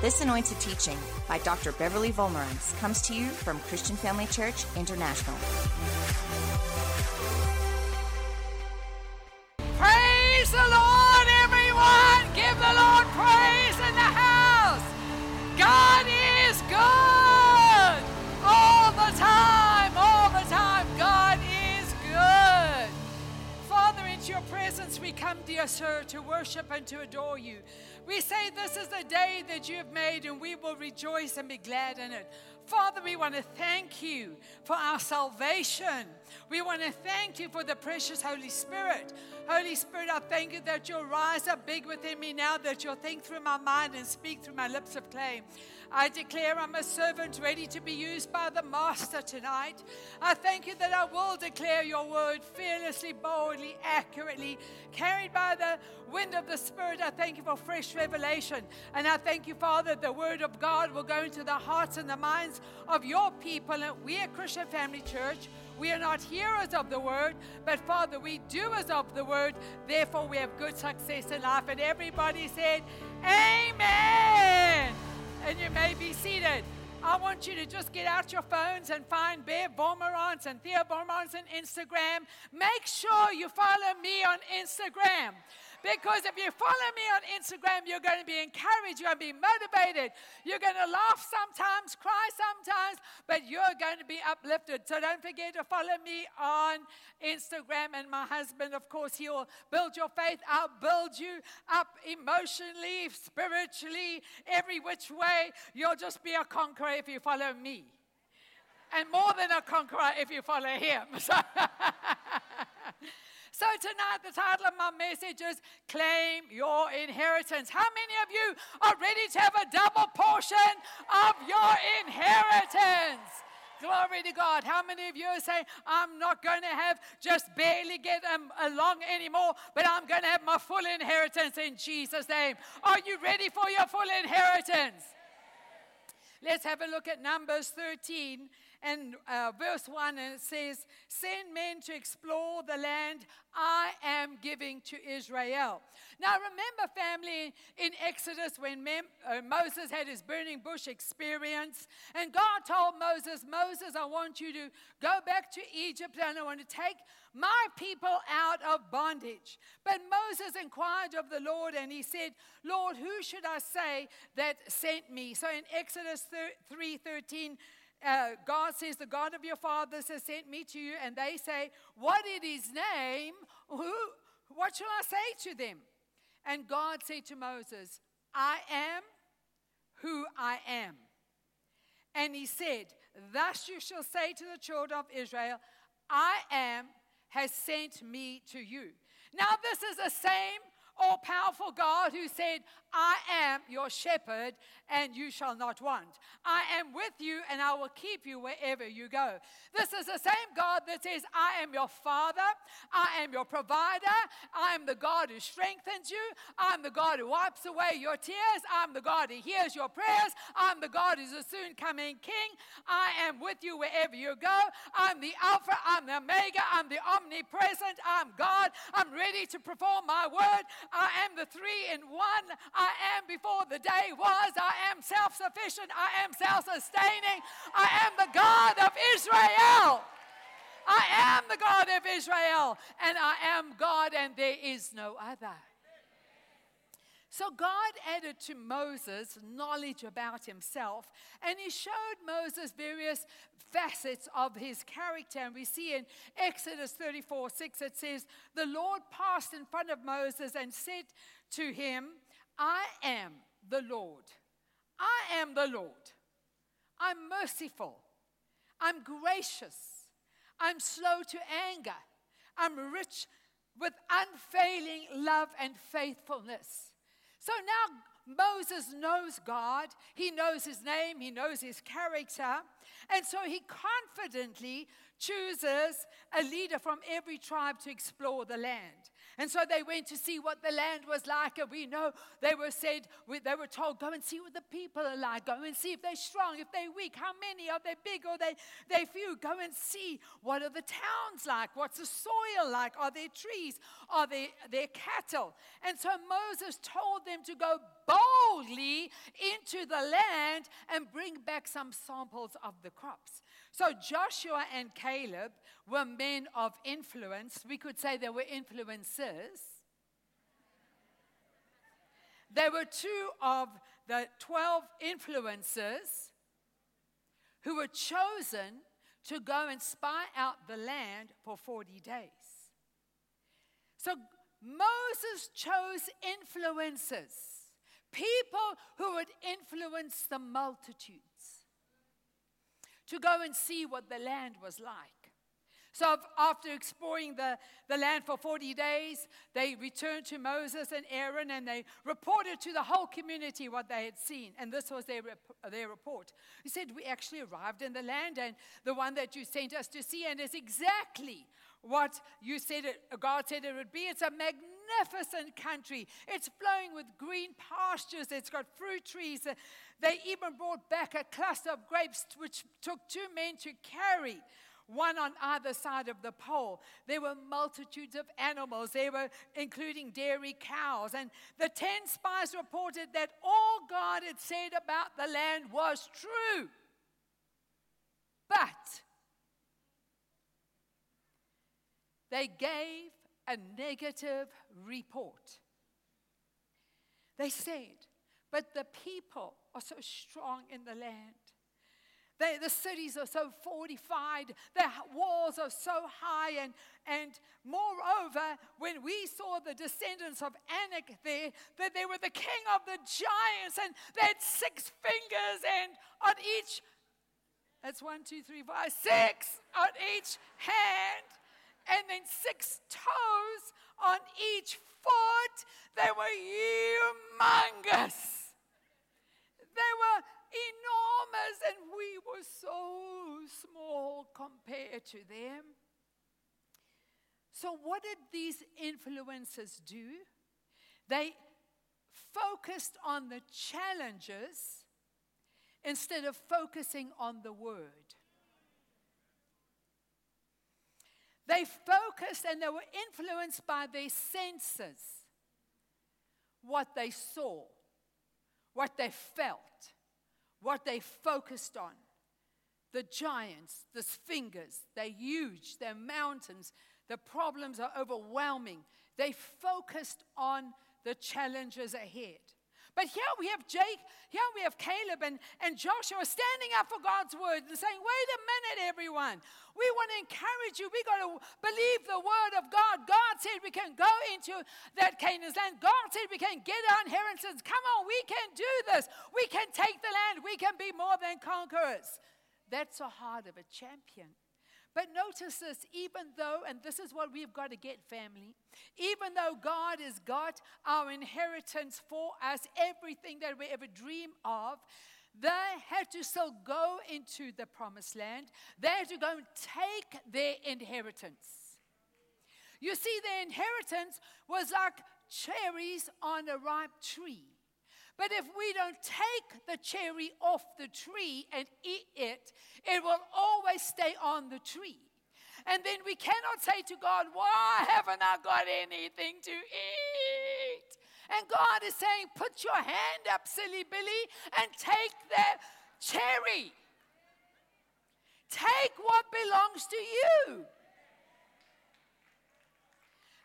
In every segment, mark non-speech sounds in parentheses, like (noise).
This anointed teaching by Dr. Beverly Wolmarans comes to you from Christian Family Church International. Praise the Lord, everyone! Give the Lord praise in the house! God is good! All the time, all the time, God is good! Father, into your presence we come, dear sir, to worship and to adore you. We say this is the day that you have made, and we will rejoice and be glad in it. Father, we want to thank you for our salvation. We want to thank you for the precious Holy Spirit. Holy Spirit, I thank you that you'll rise up big within me now, that you'll think through my mind and speak through my lips of clay. I declare I'm a servant ready to be used by the Master tonight. I thank you that I will declare your word fearlessly, boldly, accurately, carried by the wind of the Spirit. I thank you for fresh revelation. And I thank you, Father, the word of God will go into the hearts and the minds of your people. And we at Christian Family Church, we are not hearers of the word, but Father, we doers of the word. Therefore, we have good success in life. And everybody said, Amen. And you may be seated. I want you to just get out your phones and find Bev Wolmarans and Theo Wolmarans on Instagram. Make sure you follow me on Instagram. Because if you follow me on Instagram, you're going to be encouraged, you're going to be motivated, you're going to laugh sometimes, cry sometimes, but you're going to be uplifted. So don't forget to follow me on Instagram. And my husband, of course, he'll build your faith. I'll build you up emotionally, spiritually, every which way. You'll just be a conqueror if you follow me. And more than a conqueror if you follow him. (laughs) So (laughs) So, tonight, the title of my message is Claim Your Inheritance. How many of you are ready to have a double portion of your inheritance? Glory to God. How many of you are saying, I'm not going to have just barely get um, along anymore, but I'm going to have my full inheritance in Jesus' name? Are you ready for your full inheritance? Let's have a look at Numbers 13 and uh, verse 1, and it says, Send men to explore the land I am giving to Israel. Now, remember, family, in Exodus when Mem- uh, Moses had his burning bush experience, and God told Moses, Moses, I want you to go back to Egypt and I want to take my people out of bondage. But Moses inquired of the Lord and he said, Lord, who should I say that sent me? So in Exodus 3 13, uh, God says, The God of your fathers has sent me to you. And they say, What is his name? Who, what shall I say to them? And God said to Moses, I am who I am. And he said, Thus you shall say to the children of Israel, I am has sent me to you. Now, this is the same all powerful God who said, I am your shepherd and you shall not want. I am with you and I will keep you wherever you go. This is the same God that says, I am your father, I am your provider, I am the God who strengthens you, I'm the God who wipes away your tears, I'm the God who hears your prayers, I'm the God who's a soon coming king. I am with you wherever you go. I'm the Alpha, I'm the Omega, I'm the omnipresent, I'm God. I'm ready to perform my word. I am the three in one. I am before the day was. I am self sufficient. I am self sustaining. I am the God of Israel. I am the God of Israel, and I am God, and there is no other. So God added to Moses knowledge about himself, and he showed Moses various facets of his character. And we see in Exodus 34 6, it says, The Lord passed in front of Moses and said to him, I am the Lord. I am the Lord. I'm merciful. I'm gracious. I'm slow to anger. I'm rich with unfailing love and faithfulness. So now Moses knows God, he knows his name, he knows his character, and so he confidently chooses a leader from every tribe to explore the land. And so they went to see what the land was like. And we know they were said, they were told, go and see what the people are like. Go and see if they're strong, if they're weak, how many are they big or they they few. Go and see what are the towns like, what's the soil like, are there trees, are there, there cattle. And so Moses told them to go boldly into the land and bring back some samples of the crops. So Joshua and Caleb were men of influence. We could say they were influencers. They were two of the 12 influencers who were chosen to go and spy out the land for 40 days. So Moses chose influencers, people who would influence the multitudes to go and see what the land was like. So, after exploring the, the land for 40 days, they returned to Moses and Aaron and they reported to the whole community what they had seen. And this was their, their report. He said, We actually arrived in the land and the one that you sent us to see, and it's exactly what you said it, God said it would be. It's a magnificent country. It's flowing with green pastures. It's got fruit trees. They even brought back a cluster of grapes, which took two men to carry one on either side of the pole. There were multitudes of animals. They were including dairy cows. And the ten spies reported that all God had said about the land was true. But they gave a negative report. They said, But the people are so strong in the land. They, the cities are so fortified, the walls are so high, and, and moreover, when we saw the descendants of Anak there, that they were the king of the giants, and they had six fingers, and on each, that's one, two, three, five, six on each hand and then six toes on each foot. They were humongous. They were enormous, and we were so small compared to them. So, what did these influencers do? They focused on the challenges instead of focusing on the word. They focused and they were influenced by their senses what they saw, what they felt, what they focused on. The giants, the fingers, they're huge, they're mountains, the problems are overwhelming. They focused on the challenges ahead. But here we have Jake, here we have Caleb and, and Joshua standing up for God's word and saying, wait a minute, everyone. We want to encourage you. We got to believe the word of God. God said we can go into that Canaan's land. God said we can get our inheritance. Come on, we can do this. We can take the land. We can be more than conquerors. That's the heart of a champion. But notice this, even though, and this is what we've got to get, family, even though God has got our inheritance for us, everything that we ever dream of, they had to still go into the promised land. They had to go and take their inheritance. You see, their inheritance was like cherries on a ripe tree. But if we don't take the cherry off the tree and eat it, it will always stay on the tree. And then we cannot say to God, Why haven't I got anything to eat? And God is saying, Put your hand up, silly Billy, and take that cherry. Take what belongs to you.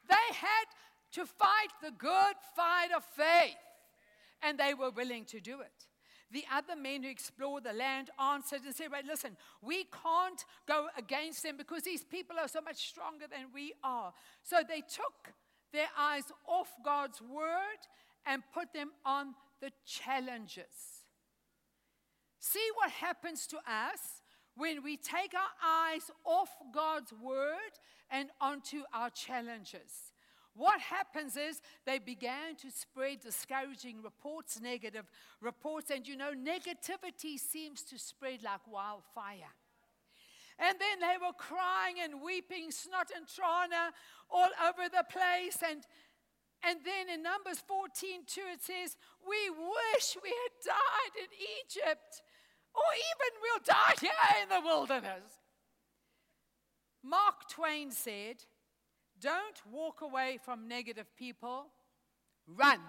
They had to fight the good fight of faith and they were willing to do it. The other men who explored the land answered and said, Wait, listen, we can't go against them because these people are so much stronger than we are. So they took their eyes off God's word and put them on the challenges. See what happens to us when we take our eyes off God's word and onto our challenges. What happens is they began to spread discouraging reports, negative reports, and you know, negativity seems to spread like wildfire. And then they were crying and weeping, snot and trana all over the place. And, and then in Numbers 14 2, it says, We wish we had died in Egypt, or even we'll die here in the wilderness. Mark Twain said, don't walk away from negative people, run.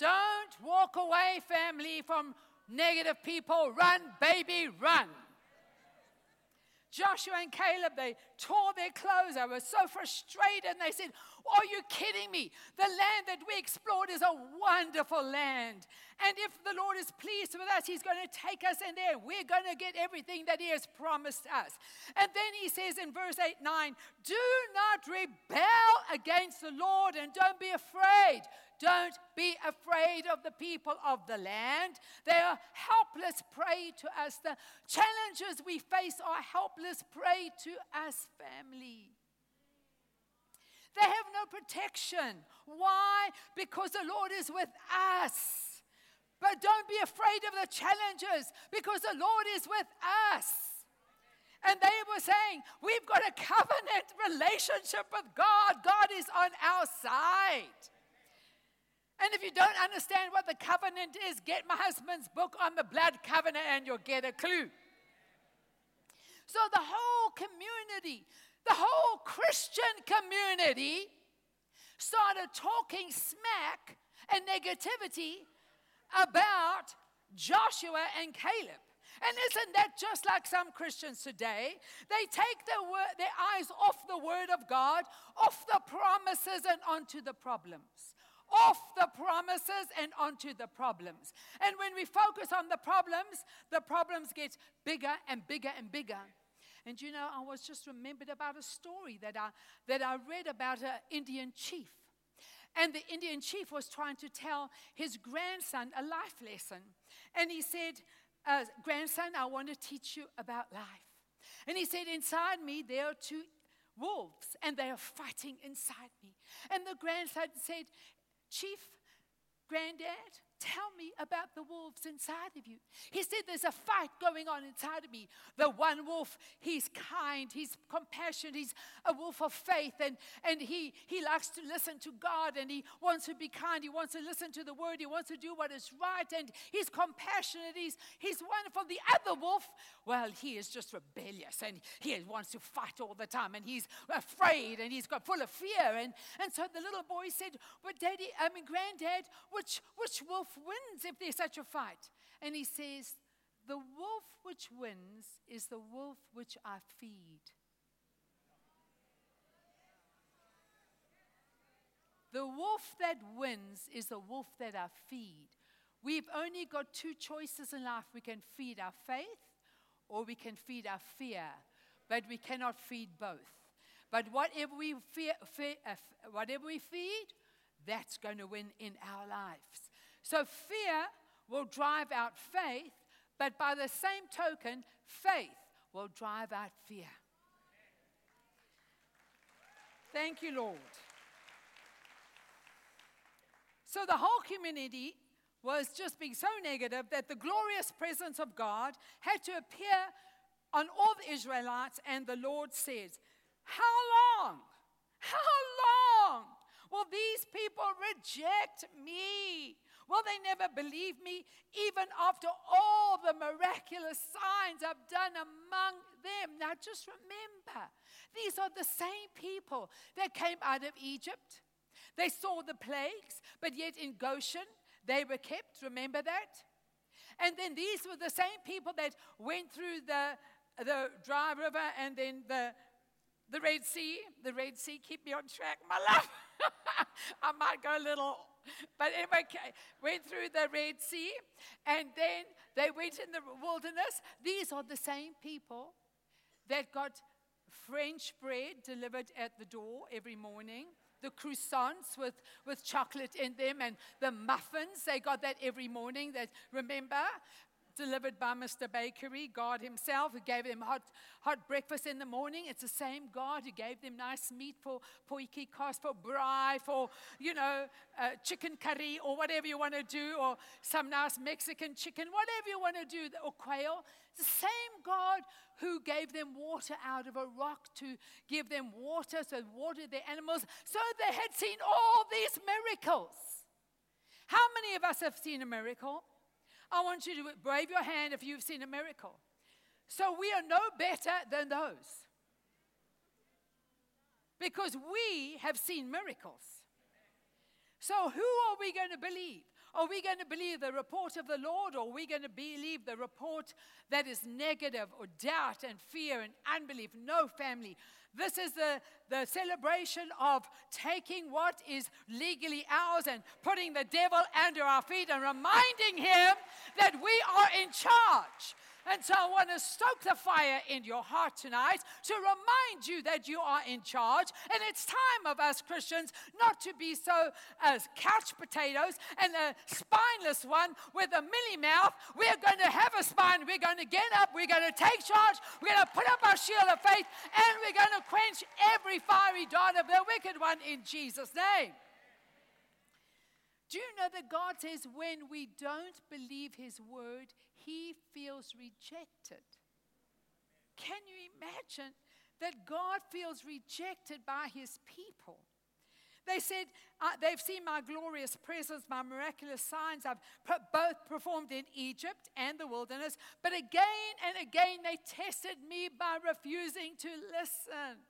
Don't walk away, family, from negative people. Run, baby, run. Joshua and Caleb, they tore their clothes. I was so frustrated. And they said, Are you kidding me? The land that we explored is a wonderful land. And if the Lord is pleased with us, He's going to take us in there. We're going to get everything that He has promised us. And then He says in verse 8 9, Do not rebel against the Lord and don't be afraid. Don't be afraid of the people of the land. They are helpless prey to us. The challenges we face are helpless prey to us, family. They have no protection. Why? Because the Lord is with us. But don't be afraid of the challenges because the Lord is with us. And they were saying, We've got a covenant relationship with God. God is on our side. And if you don't understand what the covenant is, get my husband's book on the blood covenant and you'll get a clue. So the whole community, the whole Christian community started talking smack and negativity about Joshua and Caleb. And isn't that just like some Christians today? They take their, word, their eyes off the Word of God, off the promises, and onto the problems off the promises and onto the problems. And when we focus on the problems, the problems get bigger and bigger and bigger. And you know, I was just remembered about a story that I, that I read about an Indian chief. And the Indian chief was trying to tell his grandson a life lesson. And he said, uh, Grandson, I want to teach you about life. And he said, Inside me, there are two wolves, and they are fighting inside me. And the grandson said, Chief, Granddad, Tell me about the wolves inside of you. He said, There's a fight going on inside of me. The one wolf, he's kind, he's compassionate, he's a wolf of faith, and, and he, he likes to listen to God and he wants to be kind, he wants to listen to the word, he wants to do what is right, and he's compassionate, he's, he's wonderful. The other wolf, well, he is just rebellious and he wants to fight all the time, and he's afraid and he's got full of fear. And, and so the little boy said, But daddy, I mean, granddad, which, which wolf wolf wins if there's such a fight? And he says, The wolf which wins is the wolf which I feed. The wolf that wins is the wolf that I feed. We've only got two choices in life. We can feed our faith or we can feed our fear, but we cannot feed both. But whatever we, fear, fear, uh, whatever we feed, that's going to win in our lives. So fear will drive out faith, but by the same token, faith will drive out fear. Thank you, Lord. So the whole community was just being so negative that the glorious presence of God had to appear on all the Israelites, and the Lord says, How long? How long will these people reject me? Will they never believe me, even after all the miraculous signs I've done among them? Now, just remember, these are the same people that came out of Egypt. They saw the plagues, but yet in Goshen, they were kept. Remember that? And then these were the same people that went through the, the dry river and then the, the Red Sea. The Red Sea, keep me on track, my love. (laughs) I might go a little (laughs) but anyway, went through the Red Sea and then they went in the wilderness. These are the same people that got French bread delivered at the door every morning. The croissants with, with chocolate in them and the muffins, they got that every morning. That remember, delivered by Mr. Bakery, God Himself, who gave them hot, hot breakfast in the morning. It's the same God who gave them nice meat for potjiekos, for braai, for, you know, uh, chicken curry or whatever you want to do, or some nice Mexican chicken, whatever you want to do, or quail. The same God who gave them water out of a rock to give them water, so watered their animals, so they had seen all these miracles. How many of us have seen a miracle? I want you to wave your hand if you've seen a miracle. So we are no better than those. Because we have seen miracles. So who are we going to believe? Are we going to believe the report of the Lord or are we going to believe the report that is negative or doubt and fear and unbelief? No, family. This is the, the celebration of taking what is legally ours and putting the devil under our feet and reminding him that we are in charge. And so I want to stoke the fire in your heart tonight to remind you that you are in charge. And it's time of us Christians not to be so as couch potatoes and the spineless one with a milly mouth. We're going to have a spine. We're going to get up. We're going to take charge. We're going to put up our shield of faith and we're going to quench every fiery dart of the wicked one in Jesus' name. Do you know that God says when we don't believe His word, He feels rejected? Can you imagine that God feels rejected by His people? They said, uh, They've seen my glorious presence, my miraculous signs. I've both performed in Egypt and the wilderness. But again and again, they tested me by refusing to listen.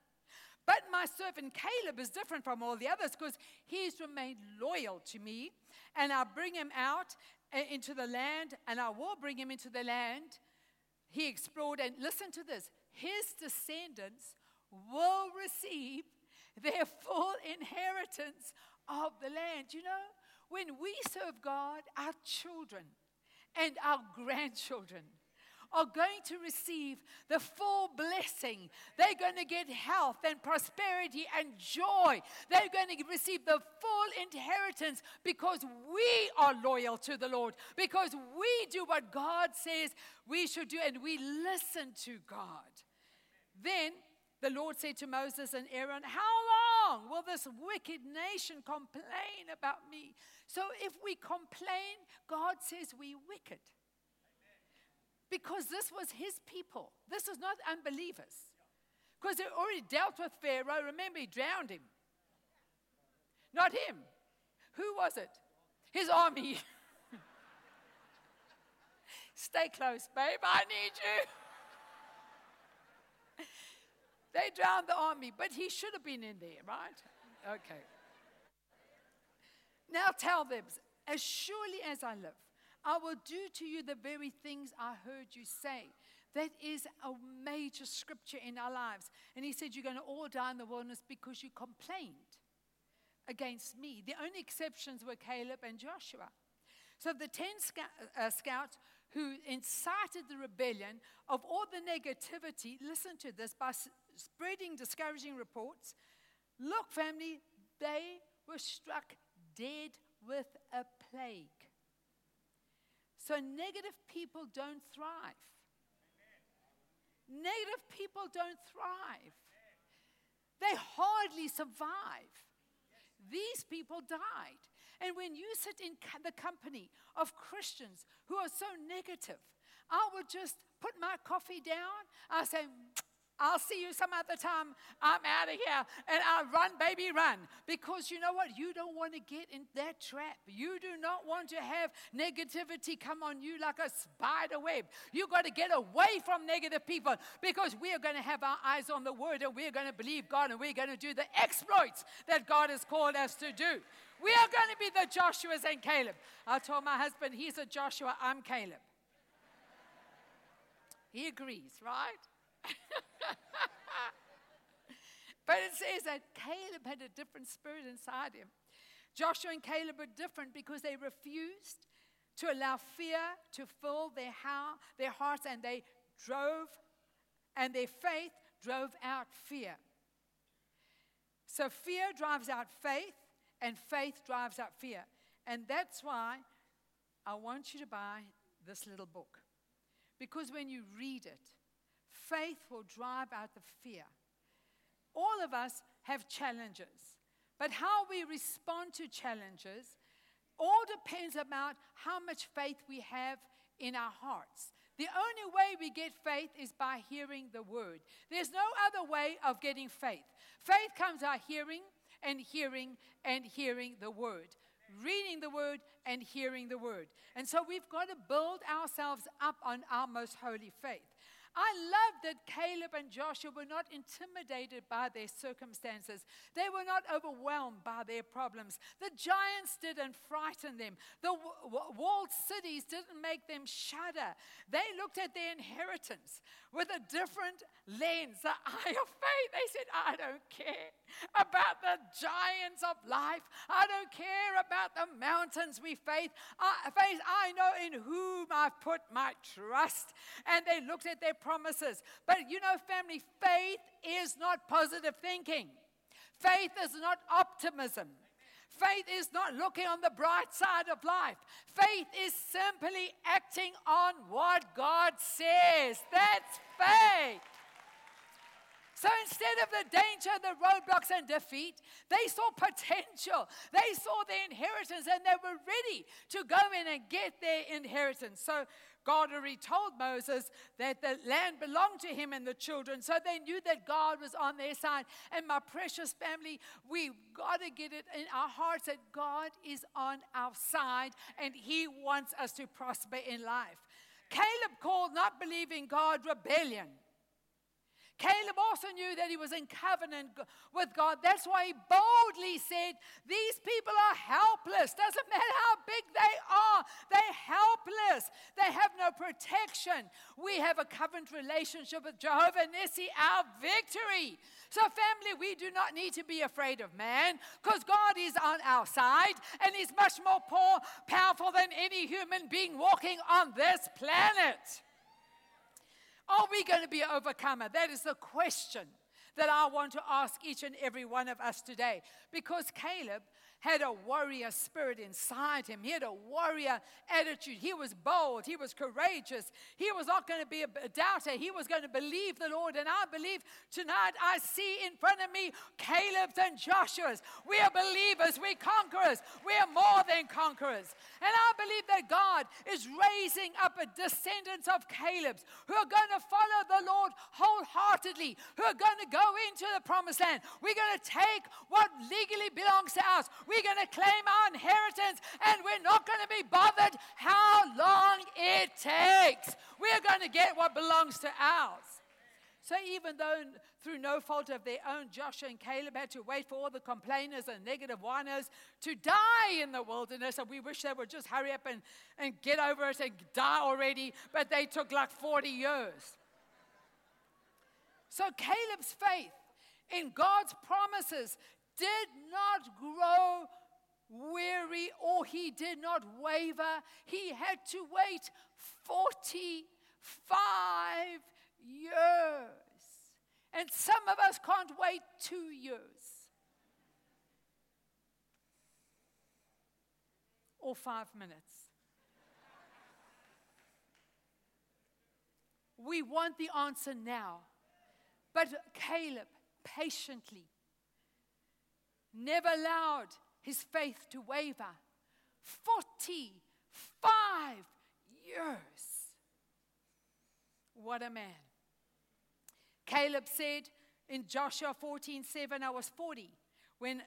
But my servant Caleb is different from all the others because he's remained loyal to me. And I'll bring him out into the land, and I will bring him into the land. He explored, and listen to this his descendants will receive their full inheritance of the land. You know, when we serve God, our children and our grandchildren are going to receive the full blessing. They're going to get health and prosperity and joy. They're going to receive the full inheritance because we are loyal to the Lord, because we do what God says we should do and we listen to God. Then the Lord said to Moses and Aaron, How long will this wicked nation complain about me? So if we complain, God says we wicked because this was his people. This is not unbelievers. Because they already dealt with Pharaoh. Remember, he drowned him. Not him. Who was it? His army. (laughs) Stay close, babe. I need you. (laughs) they drowned the army, but he should have been in there, right? Okay. Now tell them, as surely as I live, I will do to you the very things I heard you say. That is a major scripture in our lives. And he said, You're going to all die in the wilderness because you complained against me. The only exceptions were Caleb and Joshua. So the 10 uh, scouts who incited the rebellion of all the negativity, listen to this, by spreading discouraging reports. Look, family, they were struck dead with a plague. So negative people don't thrive. Negative people don't thrive. They hardly survive. These people died. And when you sit in the company of Christians who are so negative, I would just put my coffee down. I say, I'll see you some other time. I'm out of here. And I run, baby, run. Because you know what? You don't want to get in that trap. You do not want to have negativity come on you like a spider web. You got to get away from negative people because we are going to have our eyes on the word and we're going to believe God and we're going to do the exploits that God has called us to do. We are going to be the Joshuas and Caleb. I told my husband, he's a Joshua, I'm Caleb. He agrees, right? (laughs) but it says that Caleb had a different spirit inside him. Joshua and Caleb were different because they refused to allow fear to fill their, how, their hearts and they drove, and their faith drove out fear. So fear drives out faith, and faith drives out fear. And that's why I want you to buy this little book. Because when you read it, faith will drive out the fear. All of us have challenges, but how we respond to challenges all depends about how much faith we have in our hearts. The only way we get faith is by hearing the word. There's no other way of getting faith. Faith comes by hearing and hearing and hearing the word. Reading the word and hearing the word. And so we've got to build ourselves up on our most holy faith. I love that Caleb and Joshua were not intimidated by their circumstances. They were not overwhelmed by their problems. The giants didn't frighten them. The walled cities didn't make them shudder. They looked at their inheritance with a different lens, the eye of faith. They said, I don't care about the giants of life. I don't care about the mountains we face. I, face. I know in whom I've put my trust. And they looked at their promises. But you know, family, faith is not positive thinking, faith is not optimism. Faith is not looking on the bright side of life. Faith is simply acting on what God says. That's faith. So instead of the danger, the roadblocks, and defeat, they saw potential. They saw their inheritance and they were ready to go in and get their inheritance. So God already told Moses that the land belonged to him and the children. So they knew that God was on their side. And my precious family, we've got to get it in our hearts that God is on our side and he wants us to prosper in life. Caleb called not believing God rebellion. Caleb also knew that he was in covenant with God. That's why he boldly said, These people are helpless. Doesn't matter how big they are, they're helpless. They have no protection. We have a covenant relationship with Jehovah Nissi, our victory. So, family, we do not need to be afraid of man because God is on our side and He's much more powerful than any human being walking on this planet. Are we going to be an overcomer? That is the question that I want to ask each and every one of us today. Because Caleb had a warrior spirit inside him. He had a warrior attitude. He was bold. He was courageous. He was not going to be a doubter. He was going to believe the Lord. And I believe tonight I see in front of me Caleb's and Joshua's. We are believers. We're conquerors. We are more than conquerors. And I believe that God is raising up a descendants of Caleb's who are going to follow the Lord wholeheartedly, who are going to go into the promised land. We're going to take what legally belongs to us. We're going to claim our inheritance and we're not going to be bothered how long it takes. We're going to get what belongs to ours. So, even though through no fault of their own, Joshua and Caleb had to wait for all the complainers and negative whiners to die in the wilderness, and we wish they would just hurry up and, and get over it and die already, but they took like 40 years. So, Caleb's faith in God's promises did not grow weary or he did not waver. He had to wait 45 years. And some of us can't wait two years. Or five minutes. we want the answer now. But Caleb patiently never allowed his faith to waver. 45 years. What a man. Caleb said in Joshua 14 7, I was 40 when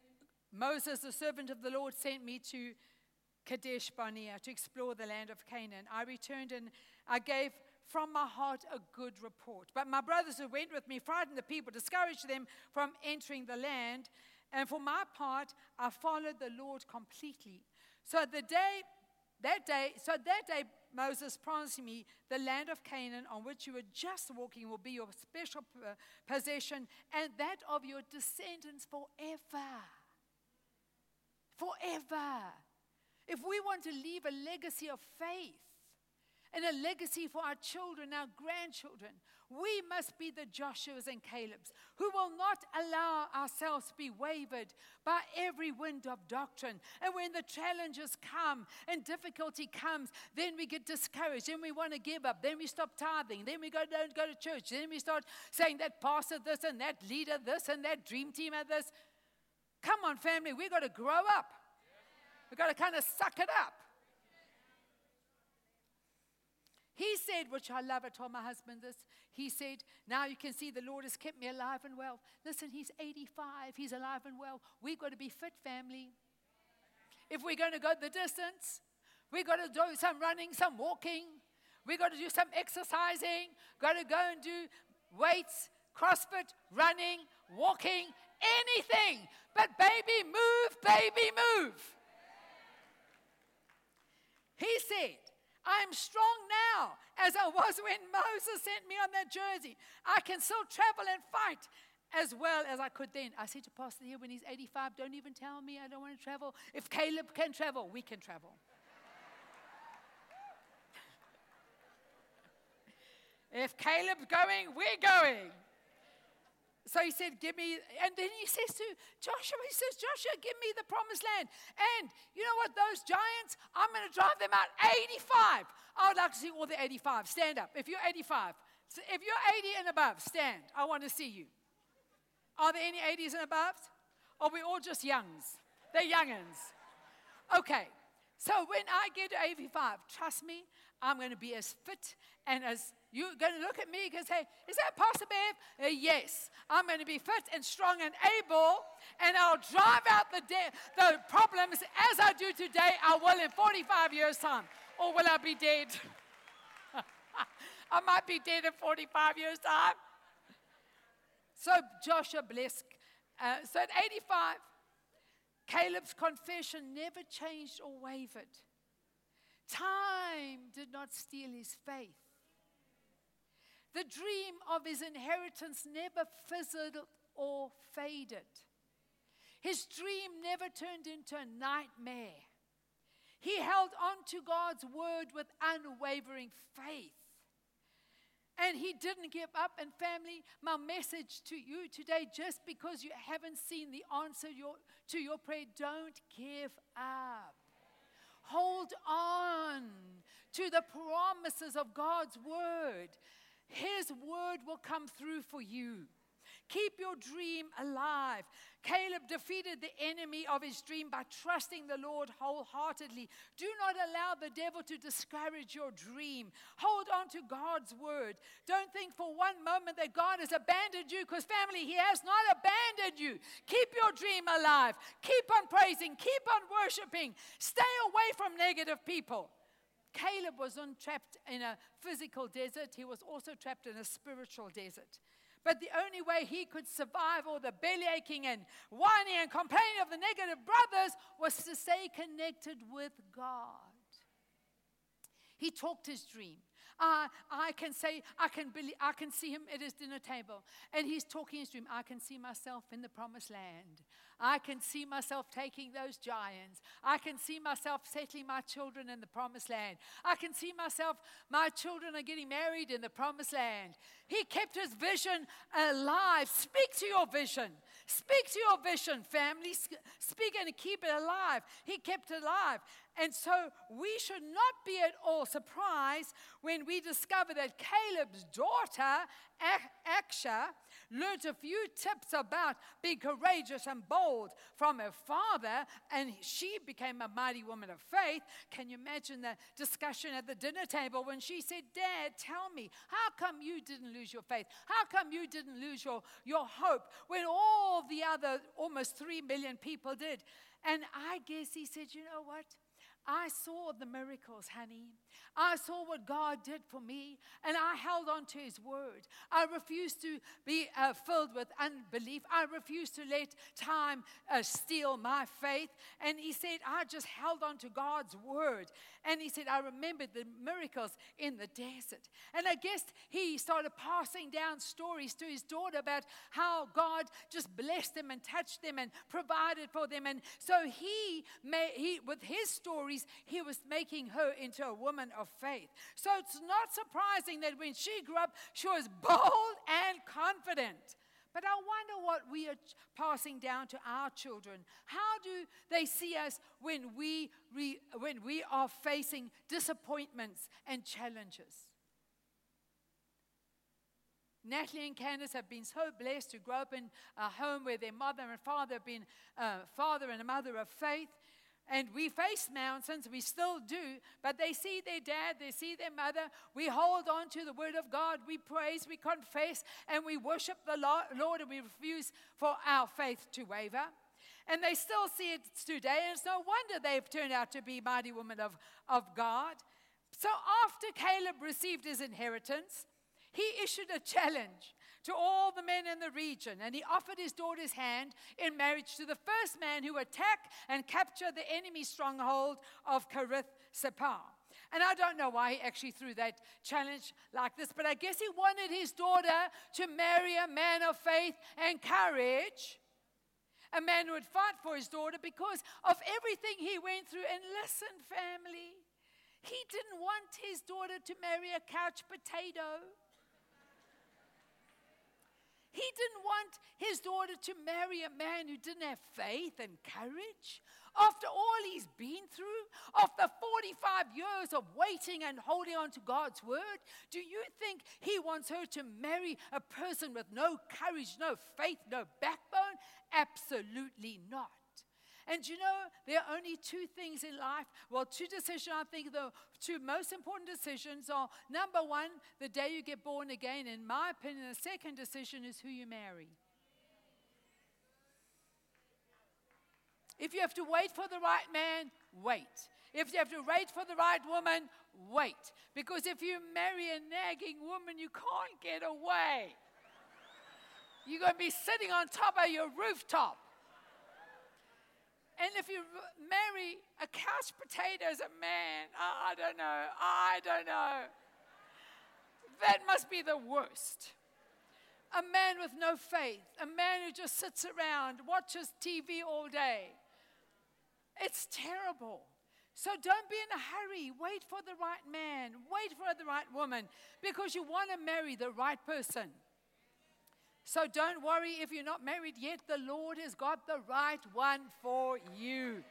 Moses, the servant of the Lord, sent me to Kadesh Barnea to explore the land of Canaan. I returned and I gave from my heart a good report. But my brothers who went with me frightened the people, discouraged them from entering the land. And for my part, I followed the Lord completely. So the day, that day, so that day, Moses promised me the land of Canaan on which you were just walking will be your special possession and that of your descendants forever. Forever. If we want to leave a legacy of faith, and a legacy for our children, our grandchildren. We must be the Joshuas and Calebs who will not allow ourselves to be wavered by every wind of doctrine. And when the challenges come and difficulty comes, then we get discouraged, then we want to give up, then we stop tithing, then we go, don't go to church, then we start saying that pastor this and that leader this and that dream team at this. Come on, family, we've got to grow up. We've got to kind of suck it up. He said, which I love, I told my husband this. He said, Now you can see the Lord has kept me alive and well. Listen, he's 85, he's alive and well. We've got to be fit, family. If we're going to go the distance, we've got to do some running, some walking. We've got to do some exercising, got to go and do weights, CrossFit, running, walking, anything. But baby, move, baby, move. He said, I am strong now as I was when Moses sent me on that journey. I can still travel and fight as well as I could then. I said to Pastor here when he's 85, don't even tell me I don't want to travel. If Caleb can travel, we can travel. (laughs) if Caleb's going, we're going. So he said, Give me, and then he says to Joshua, He says, Joshua, give me the promised land. And you know what? Those giants, I'm going to drive them out 85. I would like to see all the 85. Stand up. If you're 85, so if you're 80 and above, stand. I want to see you. Are there any 80s and above? Or are we all just youngs? They're youngins. Okay. So when I get to 85, trust me, I'm going to be as fit and as you're going to look at me and say, Is that possible? Uh, yes. I'm going to be fit and strong and able, and I'll drive out the, de- the problems as I do today. I will in 45 years' time. Or will I be dead? (laughs) I might be dead in 45 years' time. So Joshua blessed. Uh, so at 85, Caleb's confession never changed or wavered. Time did not steal his faith. The dream of his inheritance never fizzled or faded. His dream never turned into a nightmare. He held on to God's word with unwavering faith. And he didn't give up. And, family, my message to you today just because you haven't seen the answer your, to your prayer, don't give up. Hold on to the promises of God's word. His word will come through for you. Keep your dream alive. Caleb defeated the enemy of his dream by trusting the Lord wholeheartedly. Do not allow the devil to discourage your dream. Hold on to God's word. Don't think for one moment that God has abandoned you because, family, He has not abandoned you. Keep your dream alive. Keep on praising. Keep on worshiping. Stay away from negative people. Caleb was trapped in a physical desert, he was also trapped in a spiritual desert. But the only way he could survive all the belly aching and whining and complaining of the negative brothers was to stay connected with God. He talked his dream. Uh, I can say, I can, believe, I can see him at his dinner table, and he's talking his dream. I can see myself in the promised land. I can see myself taking those giants. I can see myself settling my children in the promised land. I can see myself, my children are getting married in the promised land. He kept his vision alive. Speak to your vision. Speak to your vision, family. Speak and keep it alive. He kept it alive. And so we should not be at all surprised when we discover that Caleb's daughter, Achsah, learned a few tips about being courageous and bold from her father, and she became a mighty woman of faith. Can you imagine the discussion at the dinner table when she said, Dad, tell me, how come you didn't lose your faith? How come you didn't lose your, your hope when all the other almost three million people did? And I guess he said, You know what? I saw the miracles, honey. I saw what God did for me, and I held on to His word. I refused to be uh, filled with unbelief. I refused to let time uh, steal my faith. And He said, I just held on to God's word. And He said, I remembered the miracles in the desert. And I guess He started passing down stories to His daughter about how God just blessed them and touched them and provided for them. And so He, may, he with His stories, He was making her into a woman of faith. So it's not surprising that when she grew up, she was bold and confident. But I wonder what we are passing down to our children. How do they see us when we, re, when we are facing disappointments and challenges? Natalie and Candace have been so blessed to grow up in a home where their mother and father have been a uh, father and a mother of faith. And we face mountains, we still do, but they see their dad, they see their mother. We hold on to the word of God, we praise, we confess, and we worship the Lord, and we refuse for our faith to waver. And they still see it today, and it's no wonder they've turned out to be mighty women of, of God. So after Caleb received his inheritance, he issued a challenge to all the men in the region, and he offered his daughter's hand in marriage to the first man who attack and capture the enemy stronghold of Kiriath Sepher. And I don't know why he actually threw that challenge like this, but I guess he wanted his daughter to marry a man of faith and courage, a man who would fight for his daughter because of everything he went through. And listen, family, he didn't want his daughter to marry a couch potato. He didn't want his daughter to marry a man who didn't have faith and courage. After all he's been through, after 45 years of waiting and holding on to God's word, do you think he wants her to marry a person with no courage, no faith, no backbone? Absolutely not. And you know, there are only two things in life. Well, two decisions, I think the two most important decisions are number one, the day you get born again. In my opinion, the second decision is who you marry. If you have to wait for the right man, wait. If you have to wait for the right woman, wait. Because if you marry a nagging woman, you can't get away. You're going to be sitting on top of your rooftop. And if you marry a couch potato as a man, I don't know, I don't know. That must be the worst. A man with no faith, a man who just sits around, watches TV all day. It's terrible. So don't be in a hurry. Wait for the right man, wait for the right woman, because you want to marry the right person. So don't worry if you're not married yet. The Lord has got the right one for you.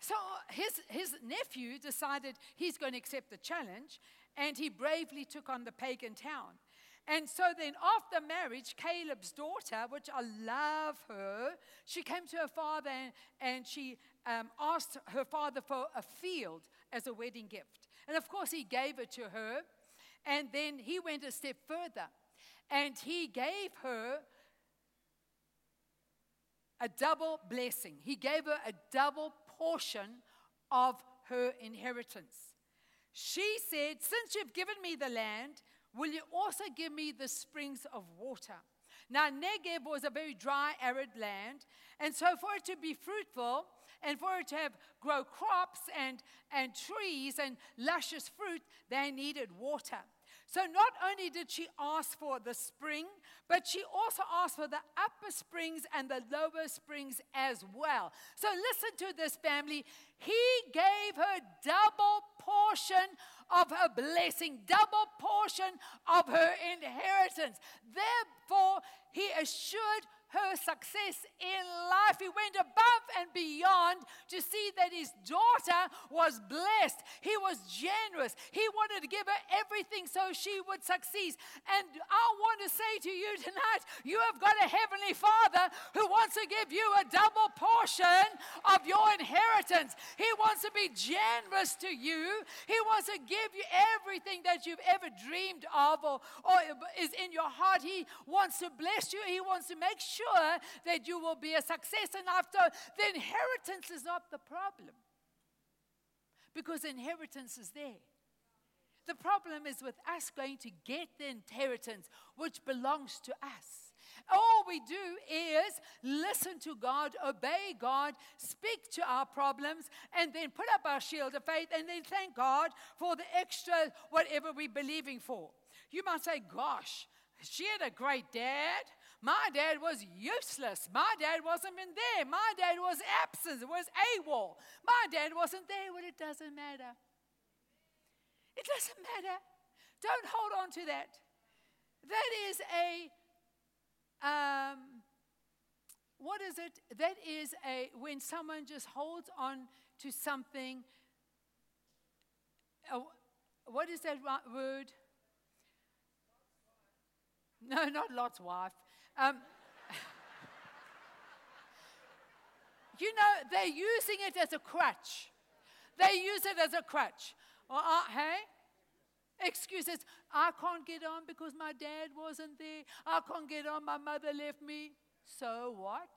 So his, his nephew decided he's going to accept the challenge, and he bravely took on the pagan town. And so then, after marriage, Caleb's daughter, which I love her, she came to her father and, and she um, asked her father for a field as a wedding gift. And of course, he gave it to her. And then he went a step further and he gave her a double blessing. He gave her a double portion of her inheritance. She said, Since you've given me the land, will you also give me the springs of water? Now, Negev was a very dry, arid land, and so for it to be fruitful and for it to have grow crops and, and trees and luscious fruit, they needed water. So not only did she ask for the spring, but she also asked for the upper springs and the lower springs as well. So listen to this family. He gave her double portion of her blessing, double portion of her inheritance. Therefore, he assured her success in life. He went above and beyond to see that his daughter was blessed. He was generous. He wanted to give her everything so she would succeed. And I want to say to you tonight, you have got a heavenly Father who wants to give you a double portion of your inheritance. He wants to be generous to you. He wants to give you everything that you've ever dreamed of or, or is in your heart. He wants to bless you. He wants to make sure sure that you will be a success. And after, the inheritance is not the problem because inheritance is there. The problem is with us going to get the inheritance which belongs to us. All we do is listen to God, obey God, speak to our problems, and then put up our shield of faith and then thank God for the extra whatever we're believing for. You might say, Gosh, she had a great dad. My dad was useless. My dad wasn't even there. My dad was absent. It was AWOL. My dad wasn't there. Well, it doesn't matter. It doesn't matter. Don't hold on to that. That is a, um, what is it? That is a, when someone just holds on to something. Uh, what is that word? No, not Lot's wife. Um, you know, they're using it as a crutch. They use it as a crutch. Well, uh, hey? Excuses. I can't get on because my dad wasn't there. I can't get on. My mother left me. So what?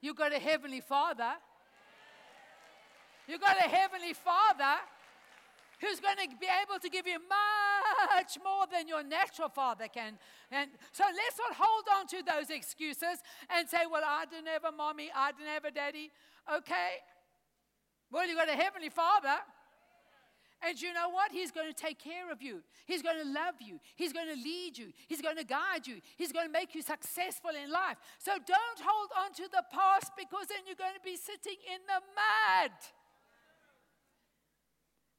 You got a heavenly father. You've got a heavenly Father who's going to be able to give you much more than your natural father can. And so let's not hold on to those excuses and say, well, I didn't have a mommy, I didn't have a daddy. Okay. Well, you've got a heavenly father. And you know what? He's going to take care of you. He's going to love you. He's going to lead you. He's going to guide you. He's going to make you successful in life. So don't hold on to the past because then you're going to be sitting in the mud.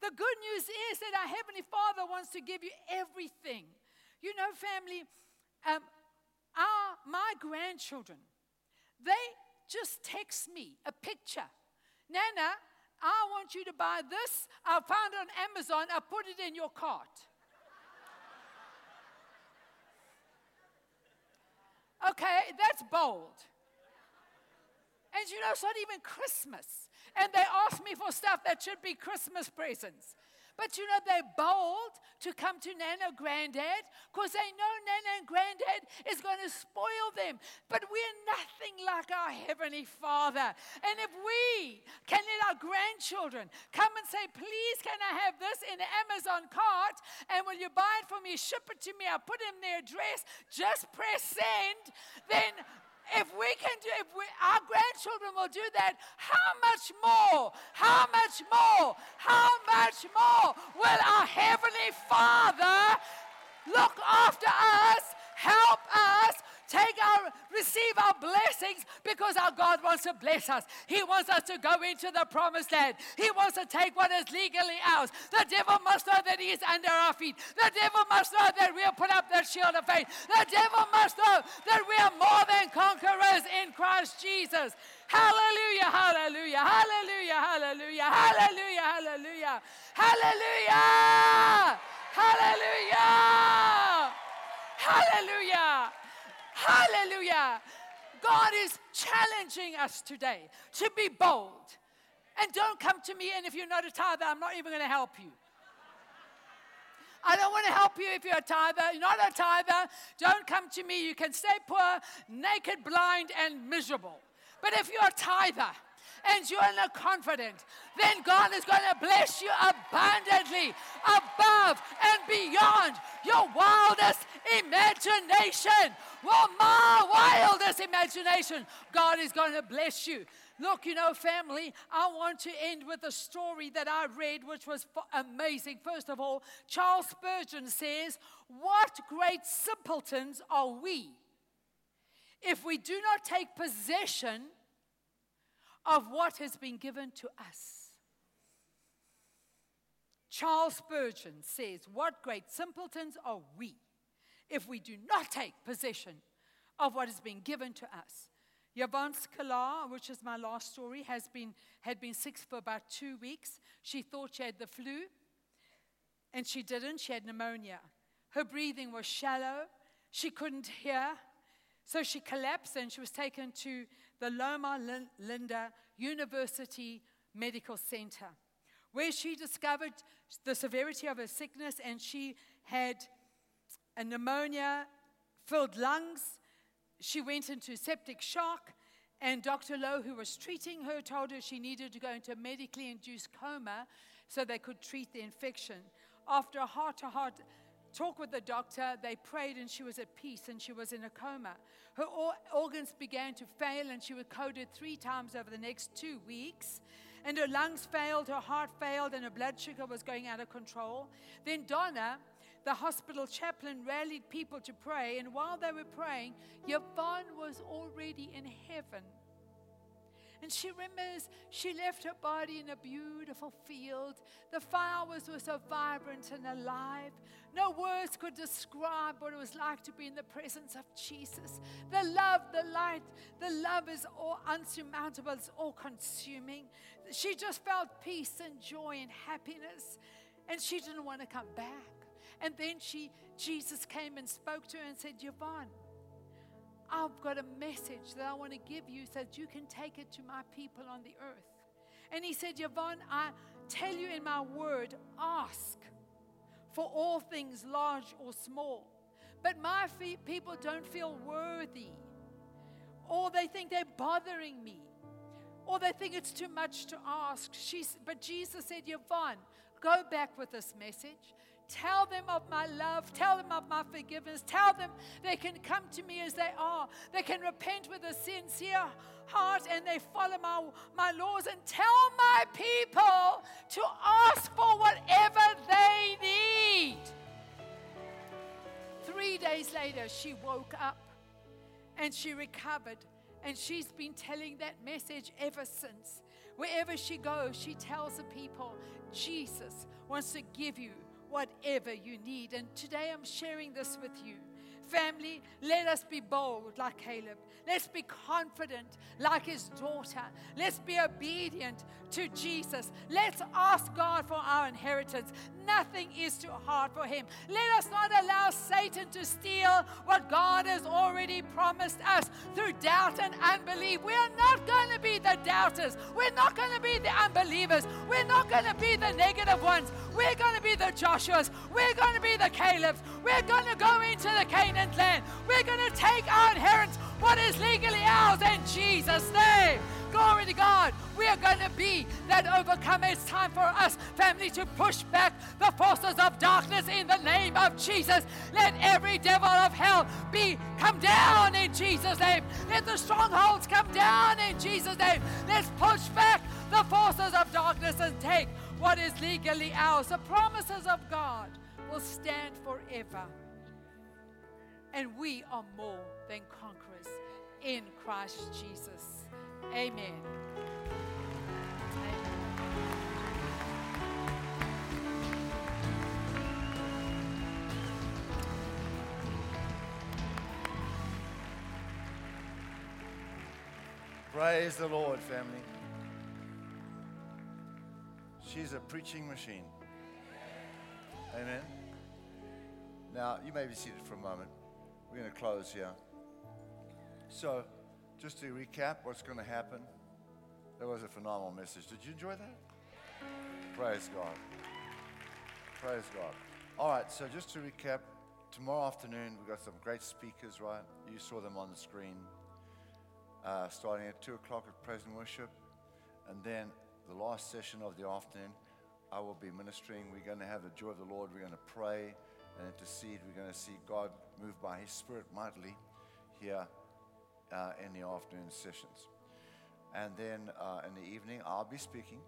The good news is that our Heavenly Father wants to give you everything. You know, family, um, our, my grandchildren, they just text me a picture. Nana, I want you to buy this. I found it on Amazon. I put it in your cart. Okay, that's bold. And you know, it's not even Christmas and they ask me for stuff that should be Christmas presents. But you know, they're bold to come to Nana Granddad because they know Nana and Granddad is going to spoil them. But we're nothing like our Heavenly Father. And if we can let our grandchildren come and say, Please, can I have this in the Amazon cart? And will you buy it for me? Ship it to me. I'll put in their address. Just press send. Then if we can do, if we, our grandchildren will do that, how much more, how much more, how much more will our Heavenly Father look after us, help us, take our, receive our blessings because our God wants to bless us. He wants us to go into the promised land. He wants to take what is legally ours. The devil must know that he is under our feet. The devil must know that we'll put up that shield of faith. The devil must know that we are more than conquerors in Christ Jesus. Hallelujah, hallelujah, hallelujah, hallelujah, hallelujah, hallelujah, hallelujah, hallelujah, hallelujah. Hallelujah. God is challenging us today to be bold. And don't come to me, and if you're not a tither, I'm not even going to help you. I don't want to help you if you're a tither. You're not a tither. Don't come to me. You can stay poor, naked, blind, and miserable. But if you're a tither, and you're in a confident, then God is going to bless you abundantly, above and beyond your wildest imagination. Well, my wildest imagination, God is going to bless you. Look, you know, family, I want to end with a story that I read, which was amazing. First of all, Charles Spurgeon says, What great simpletons are we if we do not take possession of what has been given to us. Charles Spurgeon says, What great simpletons are we if we do not take possession of what has been given to us? Yvonne Sklar, which is my last story, has been, had been sick for about two weeks. She thought she had the flu, and she didn't. She had pneumonia. Her breathing was shallow. She couldn't hear. So she collapsed and she was taken to the Loma Linda University Medical Center, where she discovered the severity of her sickness and she had a pneumonia filled lungs. She went into septic shock, and Dr. Lowe, who was treating her, told her she needed to go into a medically induced coma so they could treat the infection. After a heart to heart talk with the doctor. They prayed and she was at peace and she was in a coma. Her organs began to fail and she was coded three times over the next two weeks. And her lungs failed, her heart failed, and her blood sugar was going out of control. Then Donna, the hospital chaplain, rallied people to pray. And while they were praying, Yvonne was already in heaven. And she remembers she left her body in a beautiful field. The flowers were so vibrant and alive. No words could describe what it was like to be in the presence of Jesus. The love, the light, the love is all unsurmountable, it's all consuming. She just felt peace and joy and happiness, and she didn't want to come back. And then she, Jesus came and spoke to her and said, Yvonne, I've got a message that I want to give you so that you can take it to my people on the earth. And he said, Yvonne, I tell you in my word, ask for all things, large or small. But my people don't feel worthy, or they think they're bothering me. or they think it's too much to ask. She's, but Jesus said, Yvonne, go back with this message. Tell them of my love. Tell them of my forgiveness. Tell them they can come to me as they are. They can repent with a sincere heart and they follow my, my laws. And tell my people to ask for whatever they need. Three days later, she woke up and she recovered. And she's been telling that message ever since. Wherever she goes, she tells the people, Jesus wants to give you whatever you need. And today I'm sharing this with you. Family, let us be bold like Caleb. Let's be confident like his daughter. Let's be obedient to Jesus. Let's ask God for our inheritance. Nothing is too hard for him. Let us not allow Satan to steal what God has already promised us through doubt and unbelief. We are not going to be the doubters. We're not going to be the unbelievers. We're not going to be the negative ones. We're going to be the Joshuas. We're going to be the Calebs. We're going to go into the Canaan land. We're going to take our inheritance, what is legally ours, in Jesus' name. Glory to God. We are going to be that overcomer. It's time for us, family, to push back the forces of darkness in the name of Jesus. Let every devil of hell be come down in Jesus' name. Let the strongholds come down in Jesus' name. Let's push back the forces of darkness and take what is legally ours. The promises of God will stand forever. And we are more than conquerors in Christ Jesus. Amen. Praise the Lord, family. She's a preaching machine. Amen. Now, you may be seated for a moment. We're going to close here. So, just to recap what's going to happen, that was a phenomenal message. Did you enjoy that? Praise God. Praise God. All right, so just to recap, tomorrow afternoon we've got some great speakers, right? You saw them on the screen. Uh, starting at 2 o'clock at praise and worship. And then the last session of the afternoon, I will be ministering. We're going to have the joy of the Lord. We're going to pray and intercede. We're going to see God move by His Spirit mightily here uh, in the afternoon sessions. And then uh, in the evening, I'll be speaking.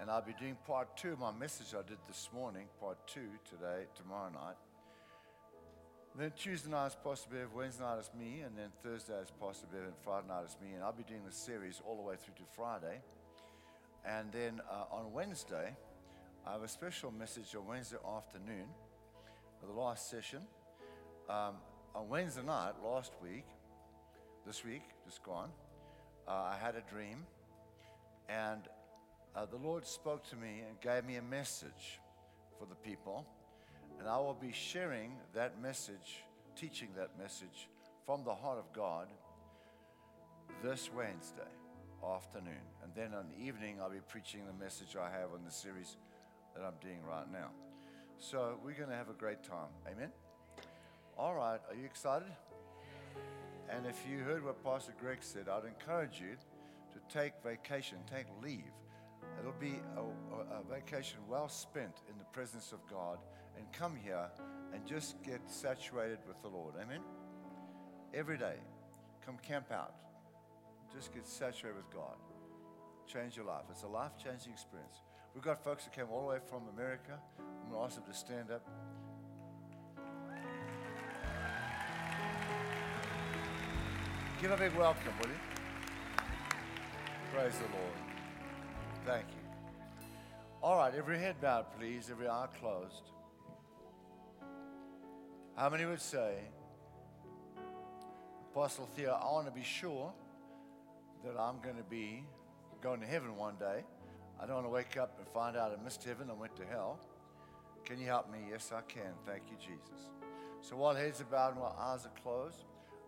And I'll be doing part two of my message I did this morning, part two today, tomorrow night. Then Tuesday night is Pastor Bev, Wednesday night is me, and then Thursday is Pastor Bev, and Friday night is me. And I'll be doing the series all the way through to Friday. And then uh, on Wednesday, I have a special message on Wednesday afternoon the last session. Um, on Wednesday night, last week, this week, just gone, uh, I had a dream, and uh, the Lord spoke to me and gave me a message for the people. And I will be sharing that message, teaching that message from the heart of God this Wednesday afternoon. And then on the evening, I'll be preaching the message I have on the series that I'm doing right now. So we're going to have a great time. Amen? All right. Are you excited? And if you heard what Pastor Greg said, I'd encourage you to take vacation, take leave. It'll be a, a, vacation well spent in the presence of God and come here and just get saturated with the Lord. Amen? Every day, come camp out. Just get saturated with God. Change your life. It's a life changing experience. We've got folks that came all the way from America. I'm going to ask them to stand up. Give a big welcome, will you? Praise the Lord. Thank you. All right, every head bowed, please, every eye closed. How many would say, Apostle Theo, I want to be sure that I'm going to be going to heaven one day. I don't want to wake up and find out I missed heaven and went to hell. Can you help me? Yes, I can. Thank you, Jesus. So while heads are bowed and while eyes are closed,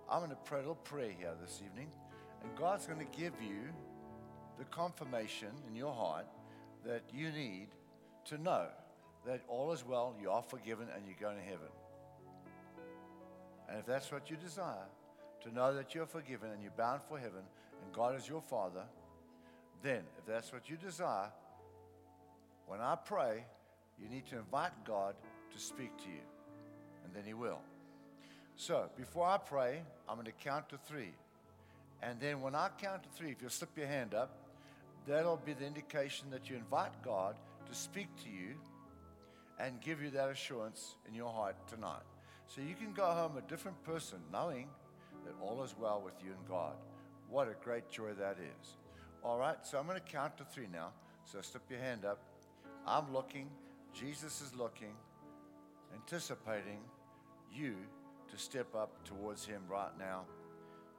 I'm going to pray a little prayer here this evening. And God's going to give you the confirmation in your heart that you need to know that all is well, you are forgiven, and you're going to heaven. And if that's what you desire, to know that you're forgiven and you're bound for heaven, and God is your Father, then, if that's what you desire, when I pray, you need to invite God to speak to you, and then He will. So, before I pray, I'm going to count to three. And then when I count to three, if you'll slip your hand up, that'll be the indication that you invite God to speak to you and give you that assurance in your heart tonight. So you can go home a different person knowing that all is well with you and God. What a great joy that is. All right, so I'm going to count to three now. So slip your hand up. I'm looking, Jesus is looking, anticipating you to step up towards Him right now.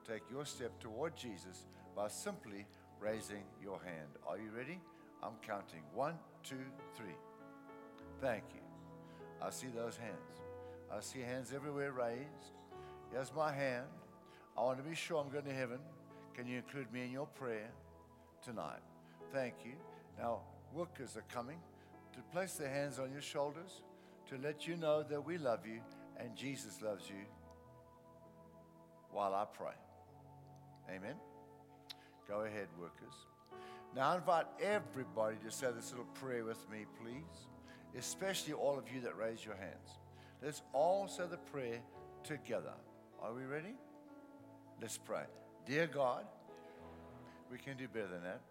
Take your step toward Jesus by simply raising your hand. Are you ready? I'm counting. One, two, three. Thank you. I see those hands. I see hands everywhere raised. Here's my hand. I want to be sure I'm going to heaven. Can you include me in your prayer tonight? Thank you. Now, workers are coming to place their hands on your shoulders to let you know that we love you and Jesus loves you while I pray. Amen. Go ahead, workers. Now, I invite everybody to say this little prayer with me, please, especially all of you that raise your hands. Let's all say the prayer together. Are we ready? Let's pray. Dear God, we can do better than that.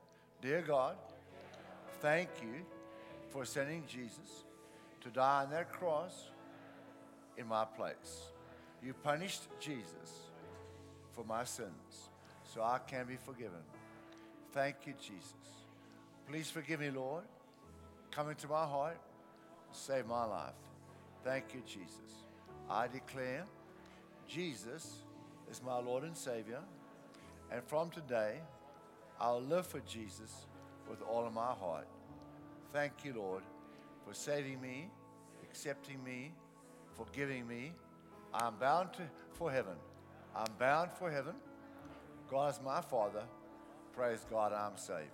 Dear God, thank you for sending Jesus to die on that cross in my place. You punished Jesus for my sins so I can be forgiven. Thank you, Jesus. Please forgive me, Lord. Come into my heart, save my life. Thank you, Jesus. I declare Jesus is my Lord and Savior. And from today, I'll live for Jesus with all of my heart. Thank you, Lord, for saving me, accepting me, forgiving me. I'm bound to, for heaven. I'm bound for heaven. God is my Father. Praise God, I'm saved.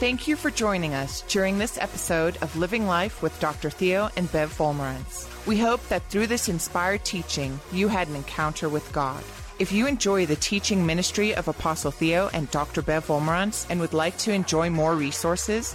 Thank you for joining us during this episode of Living Life with Dr. Theo and Bev Wolmarans. We hope that through this inspired teaching, you had an encounter with God. If you enjoy the teaching ministry of Apostle Theo and Dr. Bev Wolmarans and would like to enjoy more resources,